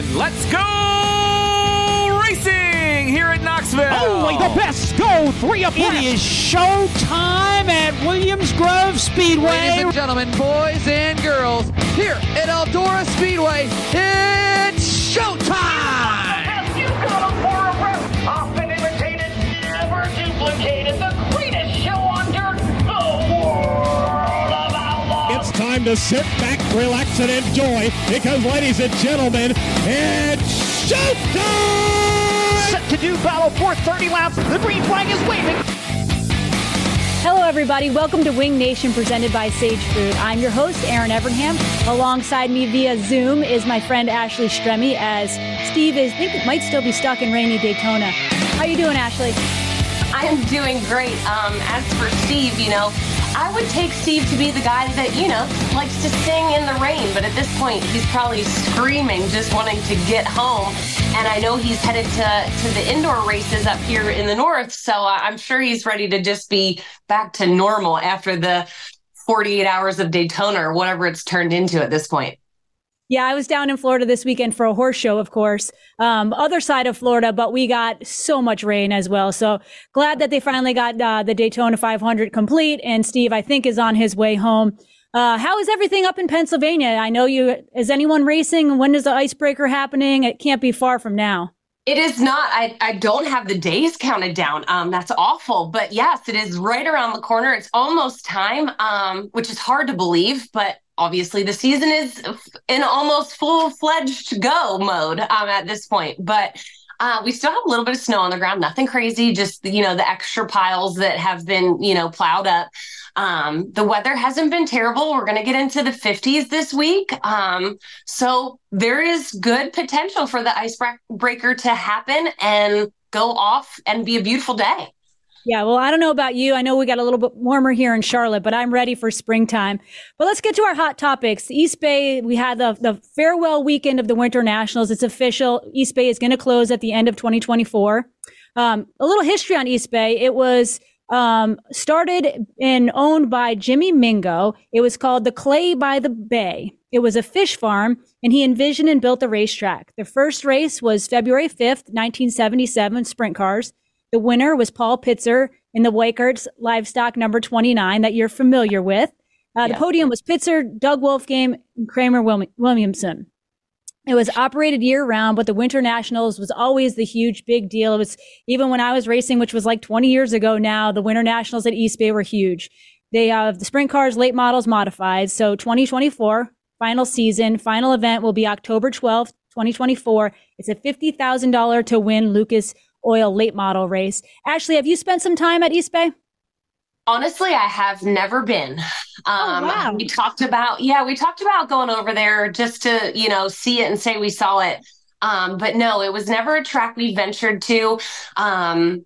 Gentlemen, let's go racing here at Knoxville. Only the best go three abreast. It is show time at Williams Grove Speedway. Ladies and gentlemen, boys and girls, here at Eldora Speedway, it's showtime! Time to sit back, relax, and enjoy because, ladies and gentlemen, it's showtime! Set to do battle for 30 laps. The green flag is waving. Hello, everybody. Welcome to Wing Nation presented by Sage Fruit. I'm your host, Erin Evernham. Alongside me via Zoom is my friend Ashley Stremme, as Steve is, I think it might still be stuck in rainy Daytona. How you doing, Ashley? I am doing great. Um, as for Steve, you know, I would take Steve to be the guy that, you know, likes to sing in the rain, but at this point, he's probably screaming, just wanting to get home. And I know he's headed to, to the indoor races up here in the north, so I'm sure he's ready to just be back to normal after the 48 hours of Daytona or whatever it's turned into at this point. Yeah, I was down in Florida this weekend for a horse show, of course. Um, other side of Florida, but we got so much rain as well. So glad that they finally got uh, the Daytona 500 complete. And Steve, I think, is on his way home. Uh, how is everything up in Pennsylvania? I know you. Is anyone racing? When is the icebreaker happening? It can't be far from now. It is not. I, I don't have the days counted down. Um, that's awful. But yes, it is right around the corner. It's almost time, um, which is hard to believe, but obviously the season is in almost full-fledged go mode um, at this point. But uh, we still have a little bit of snow on the ground, nothing crazy, just you know the extra piles that have been you know plowed up. Um, the weather hasn't been terrible. We're going to get into the 50s this week, um, so there is good potential for the icebreaker to happen and go off and be a beautiful day. Yeah, well, I don't know about you. I know we got a little bit warmer here in Charlotte, but I'm ready for springtime. But let's get to our hot topics. East Bay, we had the, the farewell weekend of the Winter Nationals. It's official. East Bay is going to close at the end of 2024. Um, a little history on East Bay. It was um, started and owned by Jimmy Mingo. It was called the Clay by the Bay. It was a fish farm, and he envisioned and built the racetrack. The first race was February 5th, 1977, sprint cars. The winner was Paul Pitzer in the Weikert's Livestock number 29 that you're familiar with. Uh, The podium was Pitzer, Doug Wolfgang, and Kramer Williamson. It was operated year round, but the Winter Nationals was always the huge big deal. It was even when I was racing, which was like 20 years ago now, the Winter Nationals at East Bay were huge. They have the sprint cars, late models modified. So 2024, final season, final event will be October 12th, 2024. It's a $50,000 to win Lucas Oil late model race. Ashley, have you spent some time at East Bay? Honestly, I have never been. Um, wow. We talked about, yeah, we talked about going over there just to, you know, see it and say we saw it. Um, but no, it was never a track we ventured to. Um,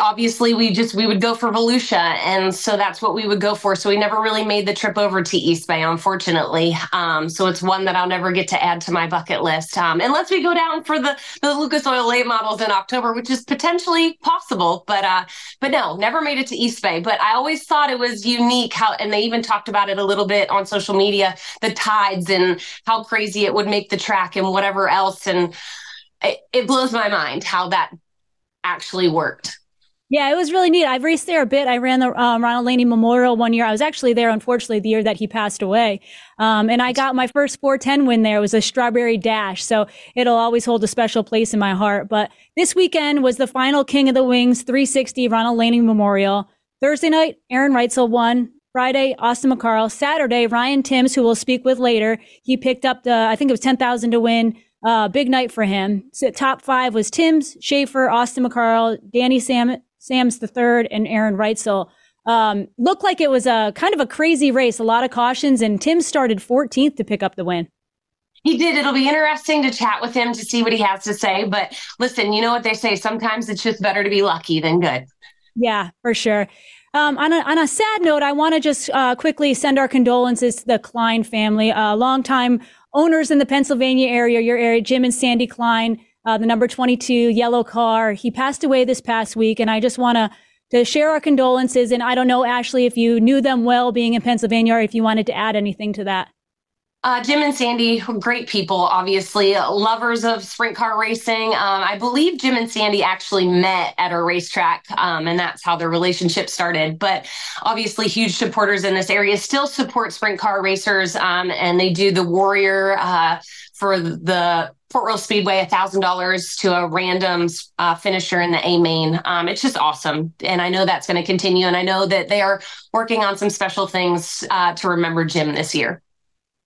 obviously, we just we would go for Volusia, and so that's what we would go for. So we never really made the trip over to East Bay, unfortunately. Um, so it's one that I'll never get to add to my bucket list, um, unless we go down for the the Lucas Oil late models in October, which is potentially possible. But uh, but no, never made it to East Bay. But I always thought it was unique how, and they even talked about it a little bit on social media, the tides and how crazy it would make the track and whatever else. And it, it blows my mind how that actually worked. Yeah, it was really neat. I've raced there a bit. I ran the um, Ronald Laney Memorial one year. I was actually there, unfortunately, the year that he passed away. Um, and I got my first 410 win there. It was a strawberry dash. So it'll always hold a special place in my heart. But this weekend was the final King of the Wings 360 Ronald Laney Memorial. Thursday night, Aaron Reitzel won. Friday, Austin McCarl. Saturday, Ryan Timms, who we'll speak with later. He picked up the, I think it was 10,000 to win. Uh, big night for him. So top five was Timms, Schaefer, Austin McCarl, Danny Sam, Sam's the third, and Aaron Reitzel. Um, looked like it was a kind of a crazy race, a lot of cautions, and Tim started 14th to pick up the win. He did. It'll be interesting to chat with him to see what he has to say. But listen, you know what they say. Sometimes it's just better to be lucky than good. Yeah, for sure. Um, on, a, on a sad note, I want to just uh, quickly send our condolences to the Klein family, uh, longtime owners in the Pennsylvania area, your area, Jim and Sandy Klein, uh, the number 22 yellow car. He passed away this past week, and I just want to to share our condolences. And I don't know, Ashley, if you knew them well being in Pennsylvania, or if you wanted to add anything to that. Uh, Jim and Sandy, great people, obviously, lovers of sprint car racing. Um, I believe Jim and Sandy actually met at a racetrack, um, and that's how their relationship started. But obviously, huge supporters in this area still support sprint car racers, um, and they do the Warrior uh, for the Port Royal Speedway, $1,000 to a random uh, finisher in the A main. Um, it's just awesome. And I know that's going to continue. And I know that they are working on some special things uh, to remember Jim this year.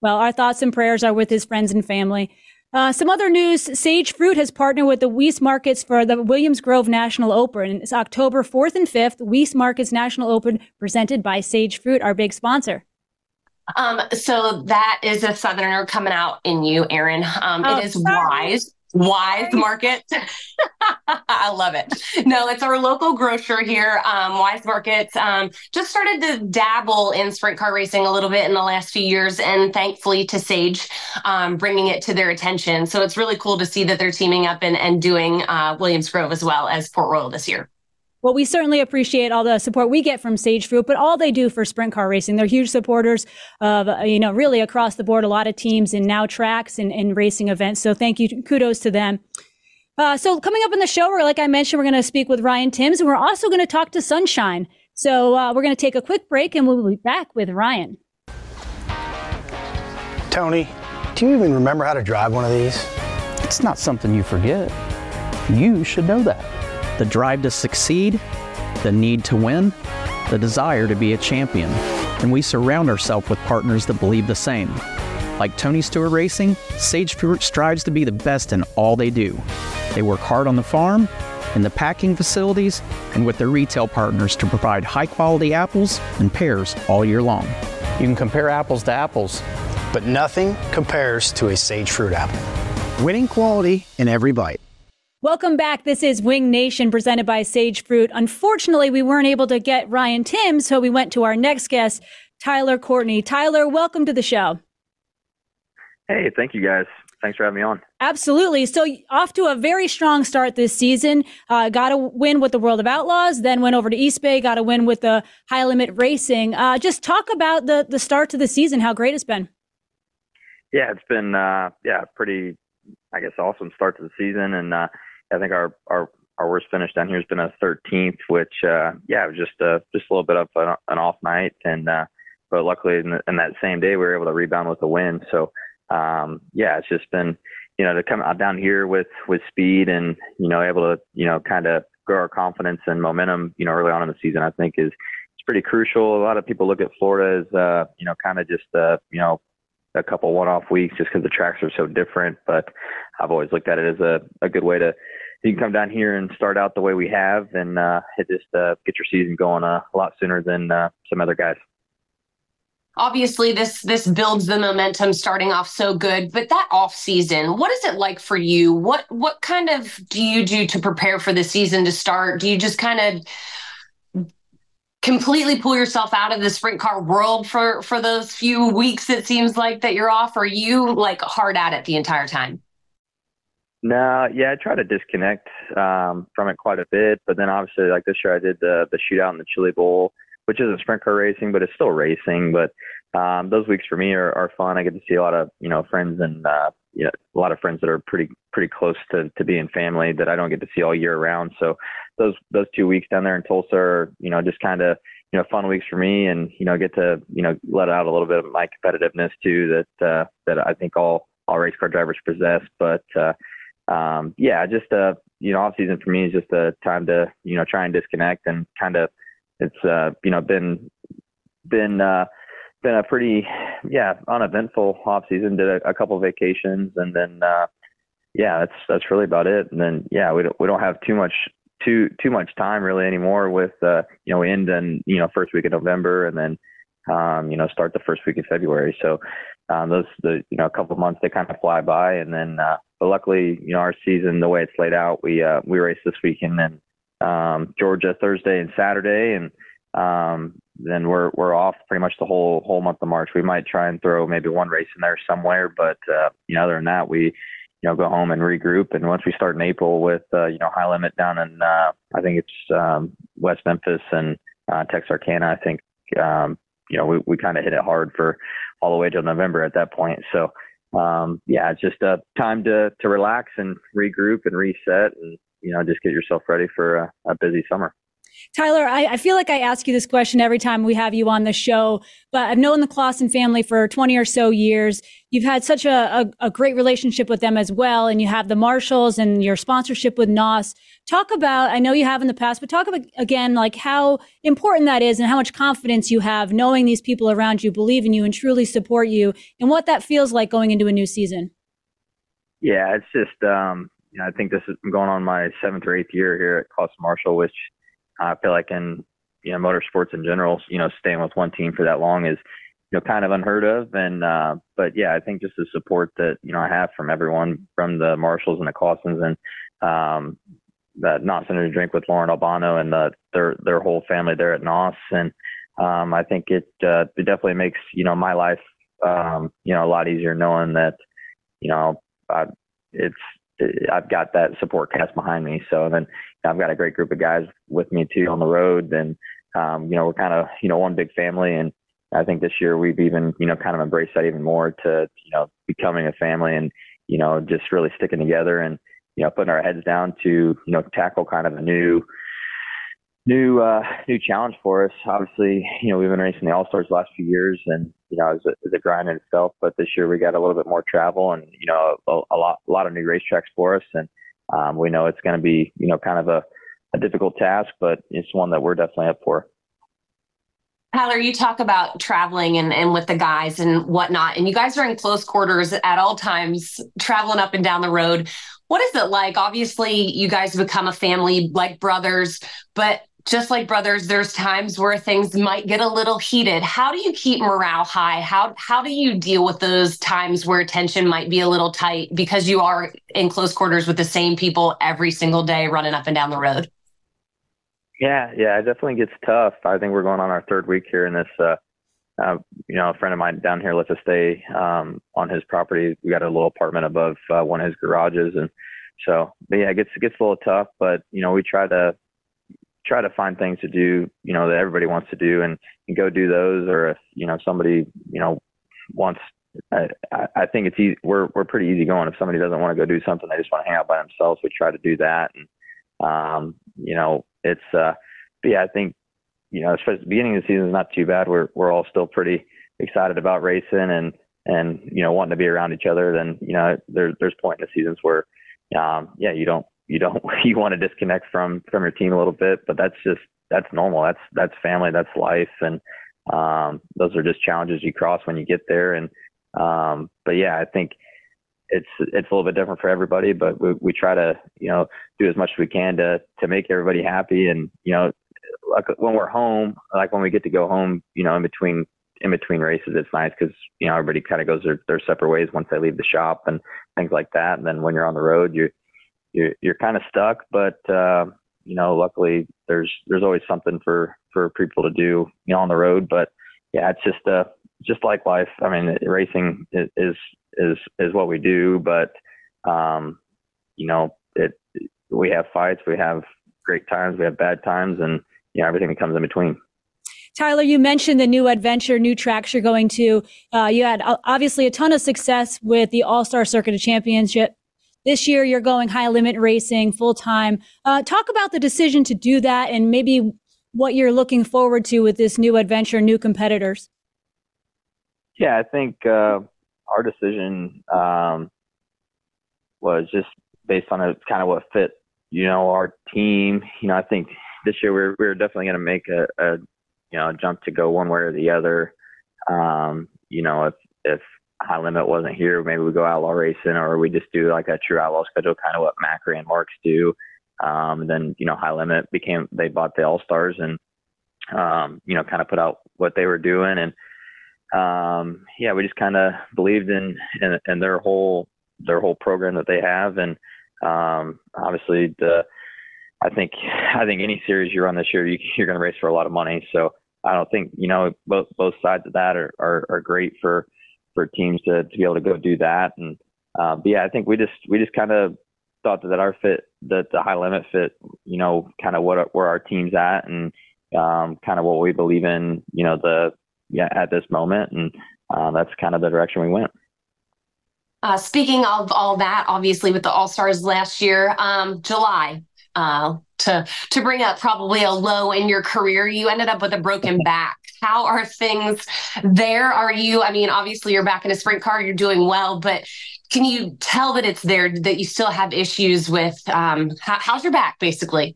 Well, our thoughts and prayers are with his friends and family. Uh, some other news Sage Fruit has partnered with the Weis Markets for the Williams Grove National Open. It's October 4th and 5th, Weis Markets National Open, presented by Sage Fruit, our big sponsor. Um, so that is a Southerner coming out in you, Erin. Um, oh, it is sorry. Wise. Wise Market. I love it. No, it's our local grocer here, um, Wise Markets. Um, just started to dabble in sprint car racing a little bit in the last few years, and thankfully to Sage um, bringing it to their attention. So it's really cool to see that they're teaming up and, and doing uh, Williams Grove as well as Port Royal this year. Well, we certainly appreciate all the support we get from Sage Fruit, but all they do for sprint car racing. They're huge supporters of, uh, you know, really across the board, a lot of teams and now tracks and, and racing events. So thank you. Kudos to them. Uh, so coming up in the show, like I mentioned, we're going to speak with Ryan Timms and we're also going to talk to Sunshine. So uh, we're going to take a quick break and we'll be back with Ryan. Tony, do you even remember how to drive one of these? It's not something you forget. You should know that the drive to succeed, the need to win, the desire to be a champion. And we surround ourselves with partners that believe the same. Like Tony Stewart Racing, Sage Fruit strives to be the best in all they do. They work hard on the farm, in the packing facilities, and with their retail partners to provide high quality apples and pears all year long. You can compare apples to apples, but nothing compares to a Sage Fruit apple. Winning quality in every bite. Welcome back. This is Wing Nation presented by Sage Fruit. Unfortunately, we weren't able to get Ryan Tim, so we went to our next guest, Tyler Courtney. Tyler, welcome to the show. Hey, thank you guys. Thanks for having me on. Absolutely. So, off to a very strong start this season. Uh, got a win with the World of Outlaws, then went over to East Bay, got a win with the High Limit Racing. Uh, just talk about the the start to the season, how great it's been. Yeah, it's been uh, yeah pretty, I guess, awesome start to the season, and uh, I think our our our worst finish down here has been a 13th, which uh, yeah, was just uh, just a little bit of an, an off night, and uh, but luckily in, the, in that same day we were able to rebound with a win. So um, yeah, it's just been you know to come out down here with with speed and you know able to you know kind of grow our confidence and momentum you know early on in the season. I think is it's pretty crucial. A lot of people look at Florida as uh, you know kind of just uh, you know a couple one-off weeks just because the tracks are so different. But I've always looked at it as a, a good way to you can come down here and start out the way we have and uh, just uh, get your season going uh, a lot sooner than uh, some other guys. Obviously, this this builds the momentum starting off so good. But that off season, what is it like for you? What what kind of do you do to prepare for the season to start? Do you just kind of completely pull yourself out of the sprint car world for for those few weeks it seems like that you're off or you like hard at it the entire time no, yeah, I try to disconnect um, from it quite a bit, but then obviously, like this year, I did the the shootout in the Chili Bowl, which isn't sprint car racing, but it's still racing. But um, those weeks for me are, are fun. I get to see a lot of you know friends and uh, you know a lot of friends that are pretty pretty close to to being family that I don't get to see all year round. So those those two weeks down there in Tulsa are you know just kind of you know fun weeks for me, and you know get to you know let out a little bit of my competitiveness too that uh, that I think all all race car drivers possess, but uh, um, yeah, just uh, you know, off season for me is just a time to you know try and disconnect and kind of it's uh, you know been been uh, been a pretty yeah uneventful off season. Did a, a couple of vacations and then uh, yeah, that's that's really about it. And then yeah, we don't we don't have too much too too much time really anymore. With uh, you know, end in you know first week of November, and then um, you know start the first week of February. So um, those the you know a couple of months they kind of fly by, and then uh, but luckily you know our season the way it's laid out, we uh, we race this weekend and um, Georgia Thursday and Saturday, and um, then we're we're off pretty much the whole whole month of March. We might try and throw maybe one race in there somewhere, but uh, you know other than that we you know, go home and regroup. And once we start in April with, uh, you know, high limit down in, uh, I think it's um, West Memphis and uh, Texarkana, I think, um, you know, we, we kind of hit it hard for all the way till November at that point. So, um, yeah, it's just a time to, to relax and regroup and reset and, you know, just get yourself ready for a, a busy summer. Tyler, I, I, feel like I ask you this question every time we have you on the show, but I've known the Clauson family for 20 or so years. You've had such a, a, a great relationship with them as well, and you have the Marshalls and your sponsorship with NOS. Talk about, I know you have in the past, but talk about again, like how important that is and how much confidence you have knowing these people around you believe in you and truly support you and what that feels like going into a new season. Yeah, it's just, um, you know, I think this is going on my seventh or eighth year here at Clauson Marshall, which I feel like in you know motorsports in general, you know, staying with one team for that long is you know kind of unheard of. And uh, but yeah, I think just the support that you know I have from everyone, from the Marshalls and the Clausons and um, the NOS Energy Drink with Lauren Albano and the, their their whole family there at NOS. And um, I think it uh, it definitely makes you know my life um, you know a lot easier knowing that you know I, it's I've got that support cast behind me. So then I've got a great group of guys with me too on the road. And, um, you know, we're kind of, you know, one big family. And I think this year we've even, you know, kind of embraced that even more to, you know, becoming a family and, you know, just really sticking together and, you know, putting our heads down to, you know, tackle kind of a new, new uh, new challenge for us. Obviously, you know we've been racing the All Stars last few years, and you know it's a, it's a grind in itself. But this year we got a little bit more travel, and you know a, a lot a lot of new racetracks for us, and um, we know it's going to be you know kind of a, a difficult task, but it's one that we're definitely up for. Tyler, you talk about traveling and, and with the guys and whatnot, and you guys are in close quarters at all times, traveling up and down the road. What is it like? Obviously, you guys become a family like brothers, but just like brothers, there's times where things might get a little heated. How do you keep morale high? How how do you deal with those times where tension might be a little tight because you are in close quarters with the same people every single day running up and down the road? Yeah, yeah, it definitely gets tough. I think we're going on our third week here in this uh, uh you know, a friend of mine down here lets us stay um on his property. We got a little apartment above uh, one of his garages and so, but yeah, it gets it gets a little tough, but you know, we try to try to find things to do, you know, that everybody wants to do and, and go do those. Or if, you know, somebody, you know, wants, I, I think it's easy. We're, we're pretty easy going. If somebody doesn't want to go do something, they just want to hang out by themselves. We try to do that. And, um, you know, it's, uh, but yeah, I think, you know, especially the beginning of the season is not too bad. We're, we're all still pretty excited about racing and, and, you know, wanting to be around each other. Then, you know, there, there's point in the seasons where, um, yeah, you don't, you don't you want to disconnect from from your team a little bit, but that's just that's normal. That's that's family. That's life, and um, those are just challenges you cross when you get there. And um, but yeah, I think it's it's a little bit different for everybody, but we we try to you know do as much as we can to to make everybody happy. And you know, like when we're home, like when we get to go home, you know, in between in between races, it's nice because you know everybody kind of goes their their separate ways once they leave the shop and things like that. And then when you're on the road, you you're you're kind of stuck, but uh, you know, luckily there's there's always something for for people to do, you know, on the road. But yeah, it's just uh just like life. I mean, racing is is is what we do, but um, you know, it we have fights, we have great times, we have bad times, and you know, everything that comes in between. Tyler, you mentioned the new adventure, new tracks you're going to. Uh, you had uh, obviously a ton of success with the All Star Circuit of Championship this year, you're going high limit racing full time. Uh, talk about the decision to do that and maybe what you're looking forward to with this new adventure, new competitors. Yeah, I think uh, our decision um, was just based on a, kind of what fit, you know, our team. You know, I think this year we're we're definitely going to make a, a you know jump to go one way or the other. Um, you know, if if high limit wasn't here, maybe we go outlaw racing or we just do like a true outlaw schedule, kind of what Macri and Marks do. Um, then you know High Limit became they bought the All Stars and um, you know kind of put out what they were doing. And um, yeah we just kind of believed in, in in their whole their whole program that they have. And um, obviously the I think I think any series you run this year you, you're going to race for a lot of money. So I don't think you know both both sides of that are are, are great for for teams to to be able to go do that and uh, but yeah I think we just we just kind of thought that our fit, that the high limit fit, you know, kind of what where our team's at and um, kind of what we believe in, you know, the yeah at this moment, and uh, that's kind of the direction we went. Uh, speaking of all that, obviously with the All Stars last year, um, July, uh, to to bring up probably a low in your career, you ended up with a broken back. How are things there? Are you? I mean, obviously you're back in a sprint car, you're doing well, but can you tell that it's there that you still have issues with um, how, how's your back basically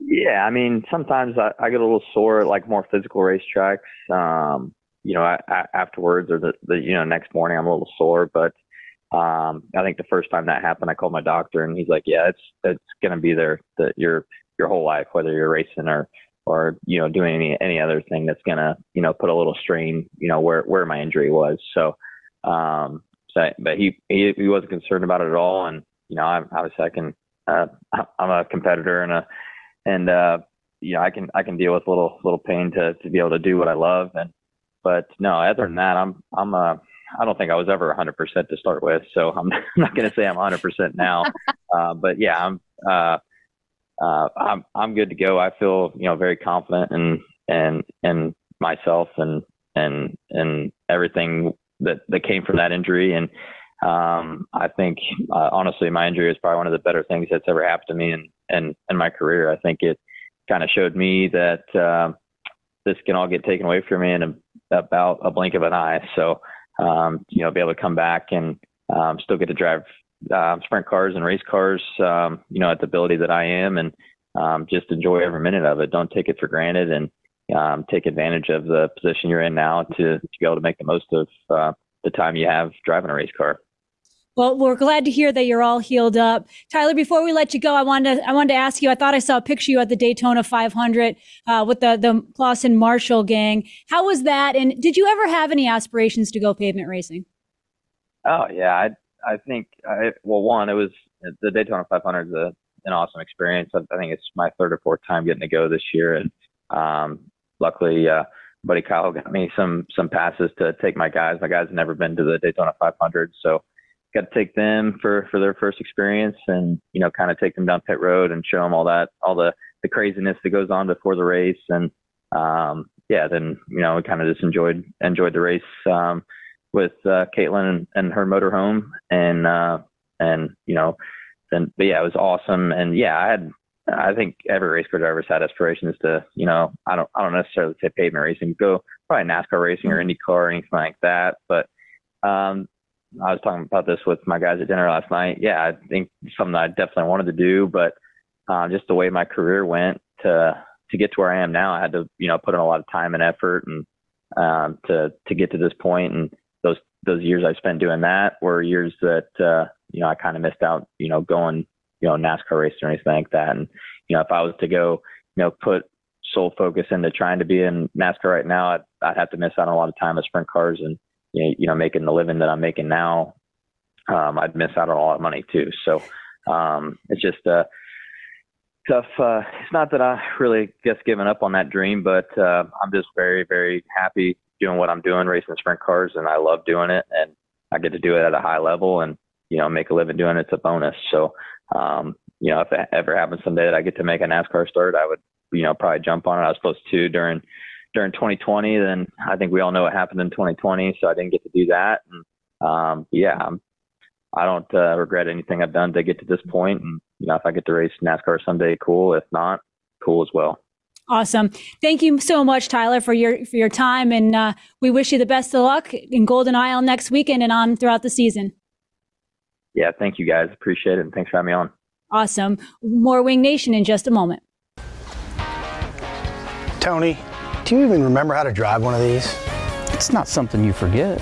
yeah i mean sometimes i, I get a little sore at like more physical racetracks um, you know I, I, afterwards or the, the you know next morning i'm a little sore but um, i think the first time that happened i called my doctor and he's like yeah it's it's going to be there that your your whole life whether you're racing or or you know doing any any other thing that's going to you know put a little strain you know where where my injury was so um so, but he, he he wasn't concerned about it at all. And you know, I'm obviously I can uh, I'm a competitor and a and uh, you know I can I can deal with a little little pain to to be able to do what I love. And but no, other than that, I'm I'm a I don't think I was ever 100% to start with, so I'm not going to say I'm 100% now. uh, but yeah, I'm uh, uh, I'm I'm good to go. I feel you know very confident and and and myself and and and everything that that came from that injury. And um, I think uh, honestly, my injury is probably one of the better things that's ever happened to me in in, in my career. I think it kind of showed me that uh, this can all get taken away from me in a, about a blink of an eye. So um, you know, be able to come back and um, still get to drive uh, sprint cars and race cars, um, you know, at the ability that I am, and um, just enjoy every minute of it. Don't take it for granted, and um, take advantage of the position you're in now to, to be able to make the most of uh, the time you have driving a race car. Well, we're glad to hear that you're all healed up, Tyler. Before we let you go, I wanted to, I wanted to ask you. I thought I saw a picture of you at the Daytona 500 uh, with the the Clauson Marshall gang. How was that? And did you ever have any aspirations to go pavement racing? Oh yeah, I I think I, well one it was the Daytona 500 is a, an awesome experience. I, think it's my third or fourth time getting to go this year, and um, luckily, uh, buddy Kyle got me some some passes to take my guys. My guys have never been to the Daytona 500, so got to take them for for their first experience, and you know, kind of take them down pit road and show them all that all the the craziness that goes on before the race, and um, yeah, then you know, we kind of just enjoyed enjoyed the race um, with uh, Caitlin and, and her motorhome, and uh, and you know, then but yeah, it was awesome, and yeah, I had I think every race car driver's had aspirations to, you know, I don't, I don't necessarily say pavement racing, go probably NASCAR racing or IndyCar or anything like that. But um, I was talking about this with my guys at dinner last night. Yeah, I think something I definitely wanted to do, but uh, just the way my career went to to get to where I am now, I had to, you know, put in a lot of time and effort and um, to to get to this point. And those those years I spent doing that were years that uh, you know I kind of missed out, you know, going you know, NASCAR race or anything like that. And, you know, if I was to go, you know, put sole focus into trying to be in NASCAR right now, I'd, I'd have to miss out on a lot of time with sprint cars and, you know, making the living that I'm making now. Um, I'd miss out on a lot of money too. So, um, it's just, uh, tough. Uh, it's not that I really guess given up on that dream, but, uh, I'm just very, very happy doing what I'm doing, racing sprint cars, and I love doing it. And I get to do it at a high level and, you know, make a living doing it. It's a bonus. So, um, you know, if it ever happens someday that I get to make a NASCAR start, I would, you know, probably jump on it. I was supposed to during during 2020. Then I think we all know what happened in 2020, so I didn't get to do that. And um, yeah, I'm, I don't uh, regret anything I've done to get to this point. And you know, if I get to race NASCAR someday, cool. If not, cool as well. Awesome. Thank you so much, Tyler, for your for your time, and uh, we wish you the best of luck in Golden Isle next weekend and on throughout the season yeah, thank you guys. Appreciate it. And thanks for having me on. Awesome. More Wing Nation in just a moment. Tony, do you even remember how to drive one of these? It's not something you forget.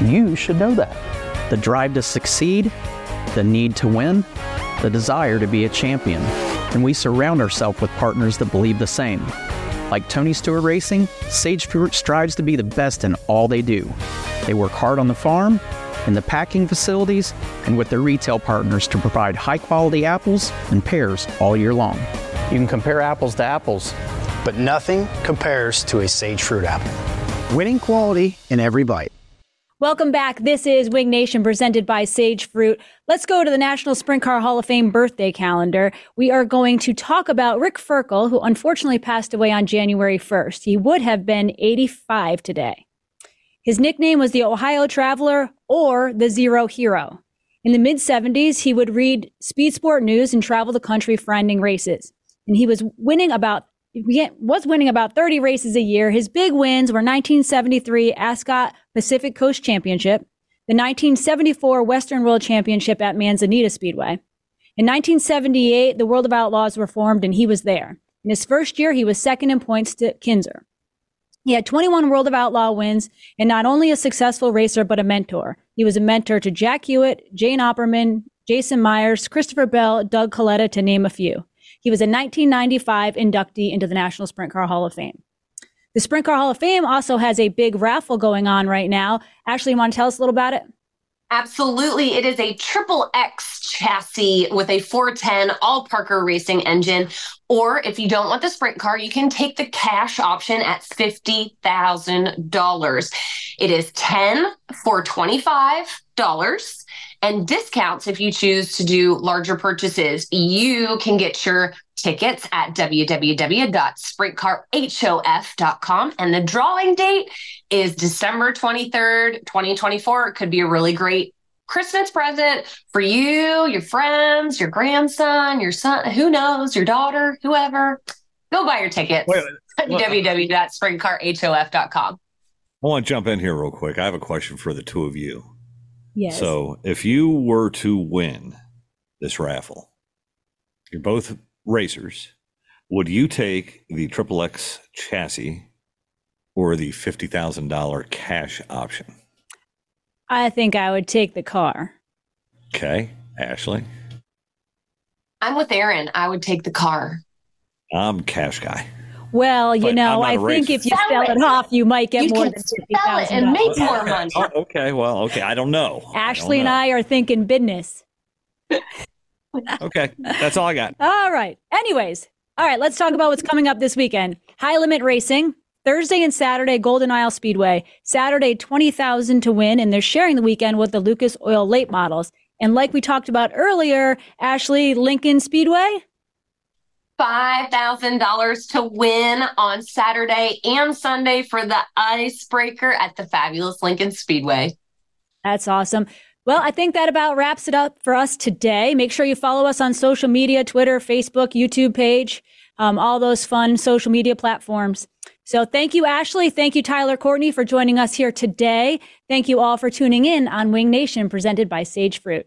You should know that. The drive to succeed, the need to win, the desire to be a champion, and we surround ourselves with partners that believe the same. Like Tony Stewart Racing, Sage Fruit strives to be the best in all they do. They work hard on the farm, in the packing facilities, and with their retail partners to provide high quality apples and pears all year long. You can compare apples to apples, but nothing compares to a Sage Fruit apple. Winning quality in every bite. Welcome back. This is Wing Nation presented by Sage Fruit. Let's go to the National Sprint Car Hall of Fame birthday calendar. We are going to talk about Rick Ferkel, who unfortunately passed away on January 1st. He would have been 85 today. His nickname was the Ohio Traveler or the Zero Hero. In the mid 70s, he would read Speed Sport News and travel the country finding races. And he was winning about was winning about 30 races a year. His big wins were 1973 Ascot Pacific Coast Championship, the 1974 Western World Championship at Manzanita Speedway. In 1978, the World of Outlaws were formed and he was there. In his first year, he was second in points to Kinser. He had 21 World of Outlaw wins and not only a successful racer, but a mentor. He was a mentor to Jack Hewitt, Jay Opperman, Jason Myers, Christopher Bell, Doug Coletta, to name a few. He was a 1995 inductee into the National Sprint Car Hall of Fame. The Sprint Car Hall of Fame also has a big raffle going on right now. Ashley, you want to tell us a little about it? Absolutely. It is a triple X chassis with a 410 all Parker racing engine. Or if you don't want the sprint car, you can take the cash option at $50,000. It is 10 for $25 and discounts if you choose to do larger purchases. You can get your tickets at www.sprintcarhof.com. And the drawing date is December 23rd, 2024. It could be a really great Christmas present for you, your friends, your grandson, your son, who knows, your daughter, whoever. Go buy your tickets. www.sprintcarhof.com. I want to jump in here real quick. I have a question for the two of you. Yes. So, if you were to win this raffle, you're both racers. Would you take the Triple X chassis or the fifty thousand dollar cash option? I think I would take the car. Okay, Ashley. I'm with Erin. I would take the car. I'm cash guy. Well, you But know, I'm I not a think if you Sell sell it. it off, you might get You more can than sell it and make more money. Oh, okay, well, okay. I don't know. I don't Ashley and. I are thinking business. Okay, that's all I got. All right. Anyways, all right, let's talk about what's coming up this weekend. High limit racing. Thursday and Saturday, Golden Isle Speedway. Saturday, 20,000 to win, and they're sharing the weekend with the Lucas Oil late models. And like we talked about earlier, Ashley, Lincoln Speedway. $5,000 to win on Saturday and Sunday for the icebreaker at the fabulous Lincoln Speedway. That's awesome. Well, I think that about wraps it up for us today. Make sure you follow us on social media Twitter, Facebook, YouTube page, um, all those fun social media platforms. So thank you, Ashley. Thank you, Tyler Courtney, for joining us here today. Thank you all for tuning in on Wing Nation, presented by Sage Fruit.